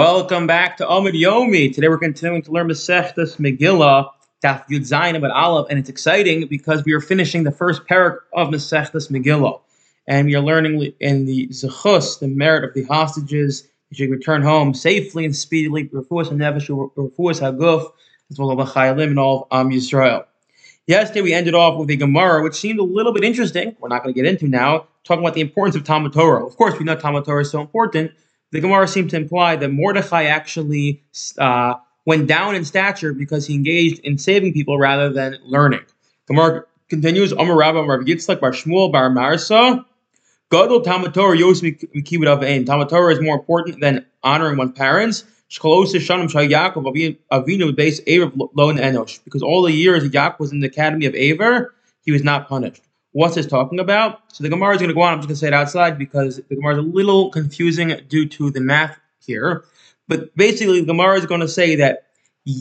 Welcome back to Amud Yomi. Today we're continuing to learn Masechtas Megillah, Daf Yud Zayin about Aleph, and it's exciting because we are finishing the first parak of Masechtas Megillah, and we are learning in the Zechus, the merit of the hostages, they should return home safely and speedily, Refuas HaNefesh, Refuas HaGuf, as well as the Chayalim and all of Am Yisrael. Yesterday we ended off with a Gemara, which seemed a little bit interesting. We're not going to get into now, talking about the importance of Talmud Torah. Of course, we know Talmud Torah is so important, the Gemara seemed to imply that Mordechai actually uh, went down in stature because he engaged in saving people rather than learning. Gemara continues, Amar Rabba Rav Yitzchak Bar Shmuel Bar Marsa. Gadol Talmud Torah Yos Mikibud Avein. Talmud Torah is more important than honoring one's parents. Shkolos Shanam Shal Yaakov Avinu base Aver Lo Enosh. Because all the years Yaakov was in the academy of Aver, he was not punished. What's this talking about? So the Gemara is going to go on. I'm just going to say it outside because the Gemara is a little confusing due to the math here. But basically, the Gemara is going to say that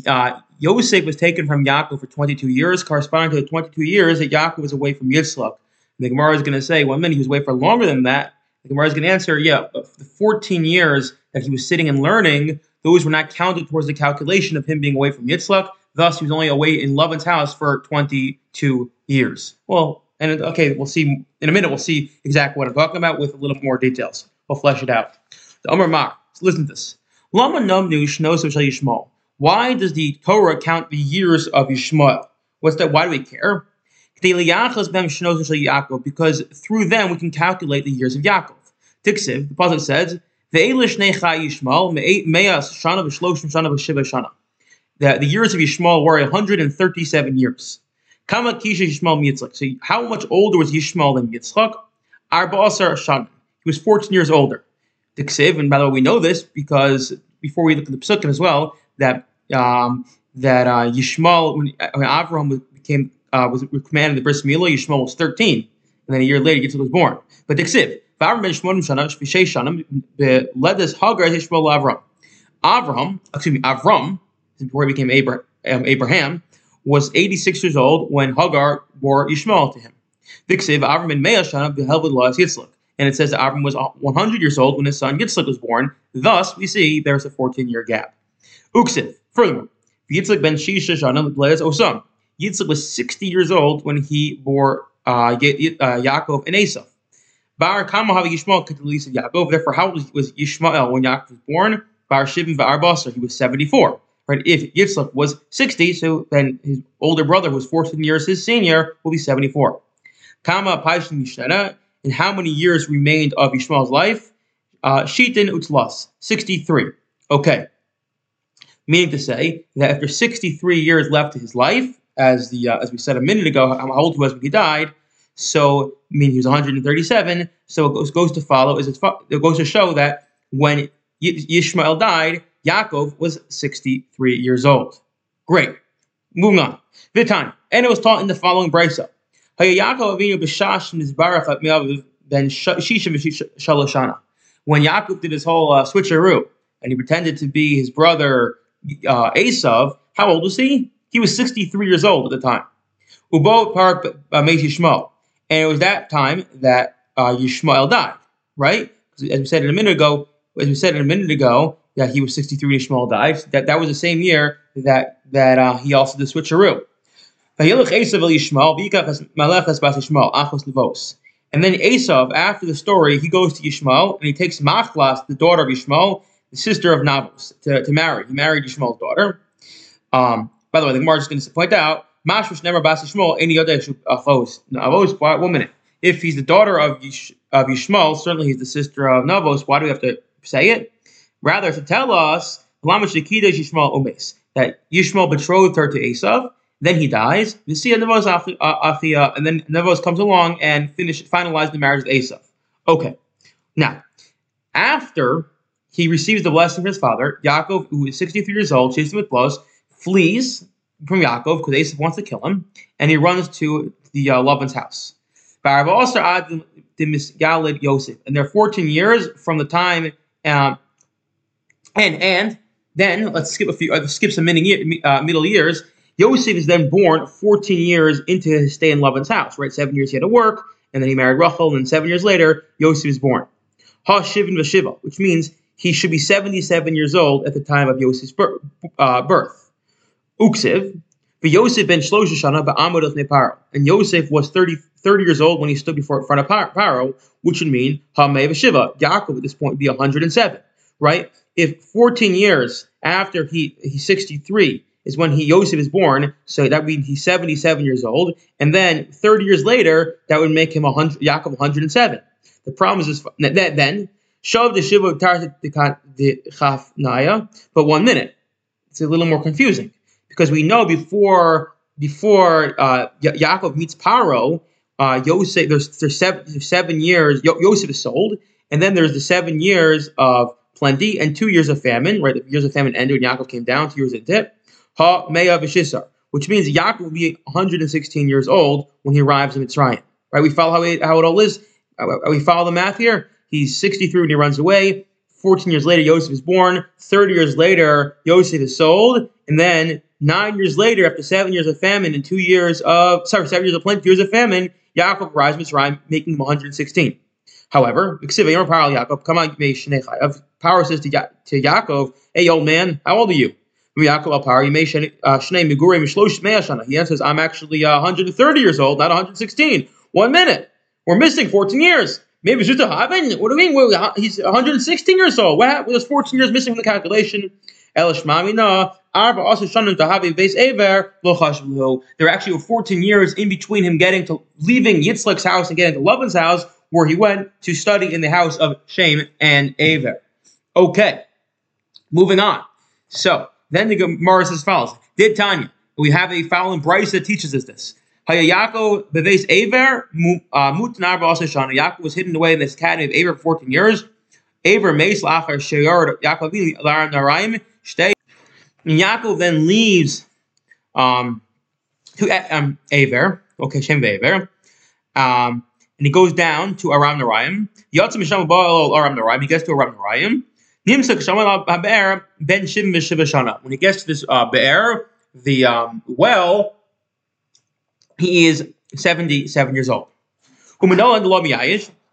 uh, Yosef was taken from Yaakov for 22 years, corresponding to the 22 years that Yaakov was away from Yitzchak. And the Gemara is going to say, well, minute he was away for longer than that. The Gemara is going to answer, yeah, but the 14 years that he was sitting and learning, those were not counted towards the calculation of him being away from Yitzchak. Thus, he was only away in Lavan's house for 22 years. Well, and okay, we'll see in a minute. We'll see exactly what I'm talking about with a little more details. We'll flesh it out. The Omer Mar. Listen to this. Lama namnu shnosav shel Yishmael. Why does the Torah count the years of Yishmael? What's that? Why do we care? Because through them we can calculate the years of Yaakov. Tiksiv, the pasuk says, That the years of Yishmael were 137 years. Kama Kisha Yishmael Yitzchak. So how much older was Yishmael than Yitzchak? Arba Asar. He was 14 years older. Diksiv, and by the way, we know this because before we look at the Psukim as well, that um, that uh, Yishmael, when, when Avraham became uh, was commanded the bris milah, Yishmael was 13, and then a year later Yitzchak was born. But Diksiv, Avram ben Shmonim Shana, Shvishei Shanim, led this Hagar Yishmael Avram. Avram, excuse me, Avram, before he became um, Abraham was 86 years old when Hagar bore Ishmael to him. Viksiv Avram and in Meashana beheld Lois Yitzchak. And it says that Avram was 100 years old when his son Yitzchak was born. Thus, we see there's a 14 year gap. Uksiv. Furthermore, Yitzchak ben Shisha Shana Le's Osam. Yitzchak was 60 years old when he bore uh, Yaakov and Esau. Bar Kamahav Yishmael Katalis Yaakov. Therefore, how old was Yishmael when Yaakov was born? Bar Shivim Bar Basar. He was 74 right? If Yitzchak was 60, so then his older brother, who was 14 years his senior, will be 74. Kama Paishin Mishnah, and how many years remained of Ishmael's life? Uh, Shitin Utlas, 63. Okay. Meaning to say that after 63 years left to his life, as the uh, as we said a minute ago, how old he was when he died, so I mean, he was 137. So it goes, goes to follow is it, it goes to show that when Ishmael died, Yaakov was 63 years old. Great. Moving on. Vitan. And it was taught in the following brisa. When Yaakov did his whole uh, switcheroo and he pretended to be his brother uh, Esav, how old was he? He was 63 years old at the time. Ubo Park uh, Yishmael. And it was that time that uh, Yishmael died, right? As we said a minute ago, as we said a minute ago, that he was 63 when Ishmael died. That that was the same year that that uh, he also did switcheroo. And then Esav, after the story, he goes to Yishmael and he takes Machlas, the daughter of Yishmael, the sister of Navos, to, to marry. He married Yishmael's daughter. Um, by the way, the Gemara is going to point out, Mashmash never bas Yishmael, any other Navos. Navos, one minute. If he's the daughter of, Yish, of Yishmael, certainly he's the sister of Navos. Why do we have to say it? Rather, to tell us that Yishmael betrothed her to Esav, then he dies. You see, Afia, and then Nevos comes along and finish finalize the marriage with Esav. Okay, now after he receives the blessing from his father, Yaakov, who is 63 years old, chasing with blows, flees from Yaakov because Esav wants to kill him, and he runs to the uh, Lavan's house. And there are 14 years from the time uh, and and then let's skip a few, uh, skip some many, uh, middle years. Yosef is then born 14 years into his stay in Lavan's house, right? Seven years he had to work, and then he married Rachel, and then seven years later, Yosef is born. Ha Shivin which means he should be 77 years old at the time of Yosef's uh, birth. Uksiv, Yosef ben Shlosha Shana of Paro. And Yosef was 30, 30 years old when he stood before in front of Paro, which would mean Hamei Shiva. Yaakov at this point would be 107, right? If 14 years after he he's 63 is when he Yosef is born, so that means he's 77 years old, and then 30 years later that would make him 100, Yaakov 107. The problem is this, that then Shav the Shiva the Chafnaya, but one minute. It's a little more confusing because we know before before uh, Yaakov meets Paro, uh, Yosef there's there's seven, seven years Yo- Yosef is sold, and then there's the seven years of plenty and two years of famine. Right, the years of famine ended when Yaakov came down. Two years of dip. Ha Meya Vishisar, which means Yaakov will be 116 years old when he arrives in Mitzrayim. Right, we follow how it, how it all is. Uh, we follow the math here. He's 63 when he runs away. 14 years later, Yosef is born. 30 years later, Yosef is sold. And then nine years later, after seven years of famine and two years of, sorry, seven years of plenty, two years of famine, Yaakov arrives in Mitzrayim, making him 116. However, Paro says to, ya- to Yaakov, hey, old man, how old are you? Uh, He answers, I'm actually uh, 130 years old, not 116. One minute. We're missing 14 years. Maybe it's just a Haben. What do you mean? Well, he's 116 years old. What happened? There's 14 years missing from the calculation. There actually 14 years in between him getting to leaving Yitzchak's house and getting to Laban's house, where he went to study in the house of Shem and Aver. Okay, moving on. So then the Gemara says follows: Did Tanya? We have a foul in Bryce that teaches us this. Hayayako beves Aver uh, mutnar shana. Yaakov was hidden away in this academy of Aver for 14 years. Aver meis lachar sheyard Yaakov naraim shtei. Yaakov then leaves um, to um, Aver, okay, Shem Aver, um, and he goes down to Aram Naraim. Yatzim Misham Aram Naraim. He gets to Aram Naraim. Nimsak Shamal Haber Ben Shim Shana. When he gets to this uh, Be'er, the um, well, he is 77 years old. Now,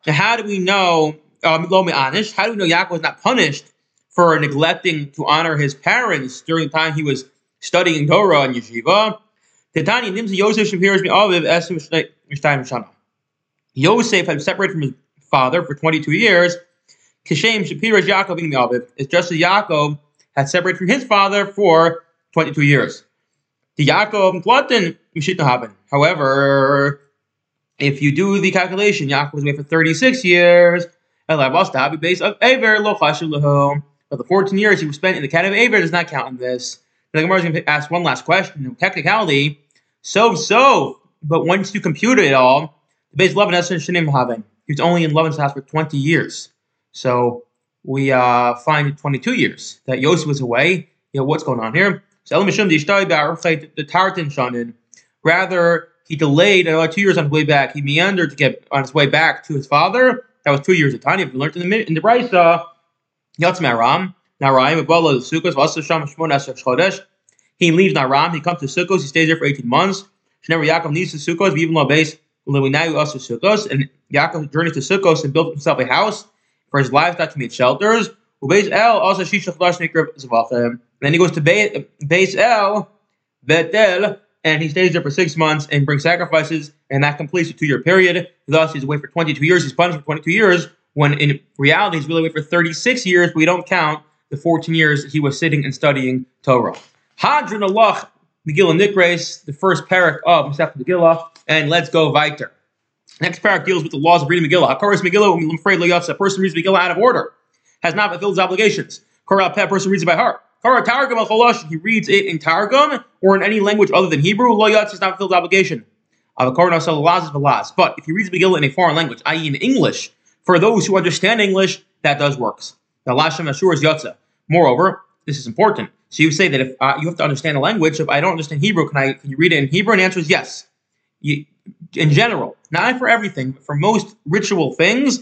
how do we know, um, how do we know Yaakov was not punished for neglecting to honor his parents during the time he was studying Torah and Yeshiva? Yosef had separated from his father for 22 years. Kishem Shapira Yaakov in the albit. It's just as Yaakov had separated from his father for 22 years. The Yaakov Platin Mishita However, if you do the calculation, Yaakov was away for 36 years. And Lavastabi based of Aver Lochashilaho. But the 14 years he was spent in the cat of Aver does not count in this. The Gemara is going to ask one last question. Technicality, so so, but once you compute it all, the 11 has Shanim having. He was only in Laban's house for 20 years. So we uh, find 22 years that Yosef was away. You know, what's going on here? So the Tartan Shanin. Rather, he delayed another two years on his way back. He meandered to get on his way back to his father. That was two years of time. If you learned in the in the Brisa, Yatz Maram, Naraim, Abala, Sukkos, Vasasham, Shmonas, Chodesh. He leaves Naram. He comes to Sukkos. He stays there for 18 months. Shnever Yaakov needs to Sukkos, even low base. Now also Sukkos, and Yaakov journeys to Sukkos and built himself a house for his livestock to meet shelters. Ubeis El also Shishach Lash Zavachem. Then he goes to Beis El, Betel, and he stays there for six months and brings sacrifices, and that completes a two-year period. Thus, he's away for 22 years. He's punished for 22 years, when in reality he's really away for 36 years. We don't count the 14 years he was sitting and studying Torah. Hadron Allah Megillah Nikres, the first parak of Masechet Megillah, and let's go weiter. Next parak deals with the laws of reading Megillah. Hakaris Megillah, afraid A person reads Megillah out of order, has not fulfilled his obligations. Korah a person reads it by heart. Korah Targum al he reads it in Targum or in any language other than Hebrew. Yatz has not fulfilled his obligation. But if he reads Megillah in a foreign language, i.e., in English, for those who understand English, that does works. The Lashem Ashur is Yatza. Moreover, this is important. So you say that if uh, you have to understand the language, if I don't understand Hebrew, can I can you read it in Hebrew? And the answer is yes. You, in general, not for everything, but for most ritual things,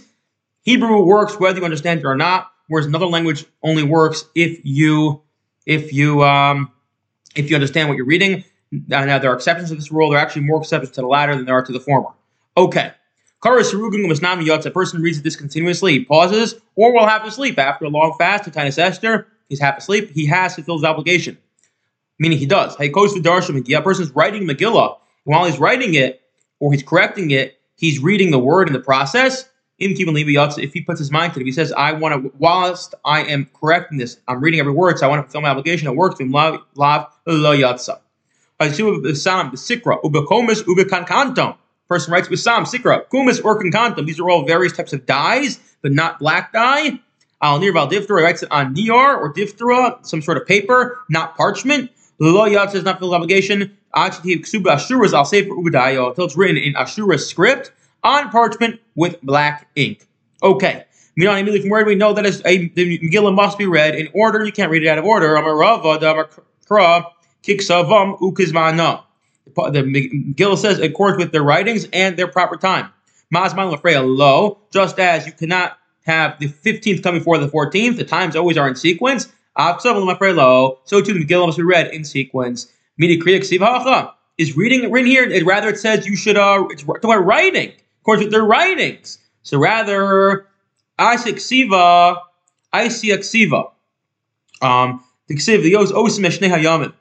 Hebrew works whether you understand it or not. Whereas another language only works if you if you um, if you understand what you're reading. Now there are exceptions to this rule. There are actually more exceptions to the latter than there are to the former. Okay. A person reads this continuously, he pauses, or will have to sleep after a long fast Taanis Esther. He's half asleep. He has to fulfill his obligation, meaning he does. A person's writing Megillah, while he's writing it or he's correcting it, he's reading the word in the process. If he puts his mind to it, he says, I want to, whilst I am correcting this, I'm reading every word, so I want to fulfill my obligation, it works to him, lav lo yatsa. Person writes with Sam, Sikra, Kumis, or Kankantum. These are all various types of dyes, but not black dye. Al Nir Val Diftera writes it on Niar or Diftera, some sort of paper, not parchment. Lo Yatsa is not full obligation. I'll say for Ubadayo, until it's written in Ashura script on parchment with black ink. Okay. Miran immediately from where we know that a, the Megillah must be read in order? You can't read it out of order. Amarava, Damakra, Kiksavam, Ukizmana. The Megillah says in accordance with their writings and their proper time. Mazman Lafreya low, just as you cannot have the 15th come before the 14th, the times always are in sequence. So too the Megillah must be read in sequence. Is reading written here. It, rather, it says you should, uh, it's talking about writing, according to their writings. So rather, Isaac Siva, Isiak Siva. Um, the Ksiv, the Yos Osim Eshne Hayamin.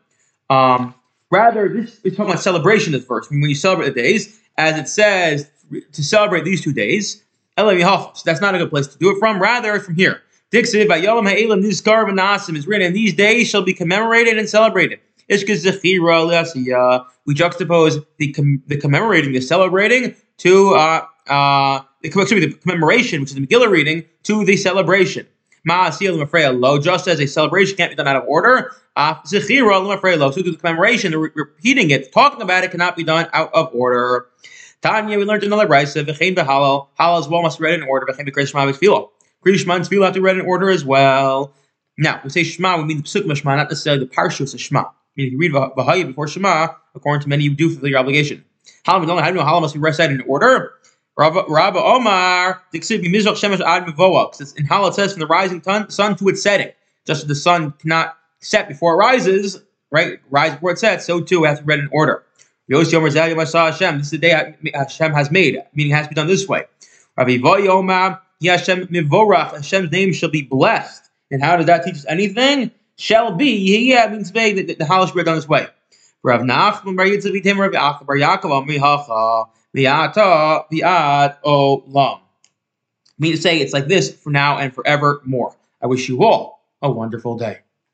Um, rather, this is talking about celebration This verse. When you celebrate the days, as it says, to celebrate these two days, so that's not a good place to do it from. Rather, from here. Dixiv, Vayolam Ha'elam Nizkar V'Nasim is written, and these days shall be commemorated and celebrated. Ishka Zechira We juxtapose the, com- the commemorating, the celebrating, to uh, uh, the, excuse me, the commemoration, which is the Megillah reading, to the celebration. Lo, just as a celebration can't be done out of order, uh, so to the commemoration, the re- repeating it, talking about it cannot be done out of order. Tanya, we learned another brisa, v'chein b'hallel, hallel as well must be read in order, v'chein b'krishma v'tfilah. Krishma and tfilah have to be read in order as well. Now, we say Shema, we mean the Pesuk Shema, not necessarily the Parshas of Shema. Meaning, you read Vahaya before Shema, according to many, you do fulfill your obligation. We don't know how must be recited in order. Rabba Omar, Ad Mevoa. In Hallel it says from the rising sun to its setting. Just as the sun cannot set before it rises, right? Rise before it sets, so too it has to be read in order. Yos Yomer Zel Hashem. This is the day Hashem has made, meaning it has to be done this way. Rabbi Voyoma, Hashem Mivorach, Hashem's name shall be blessed. And how does that teach us anything? Shall be, yeah, means may the, the should be done this way. Rav Nachman Bar Yitzchak Rav Bar Yaakov Amri Hacha Olam. Mean to say it's like this for now and forevermore. I wish you all a wonderful day.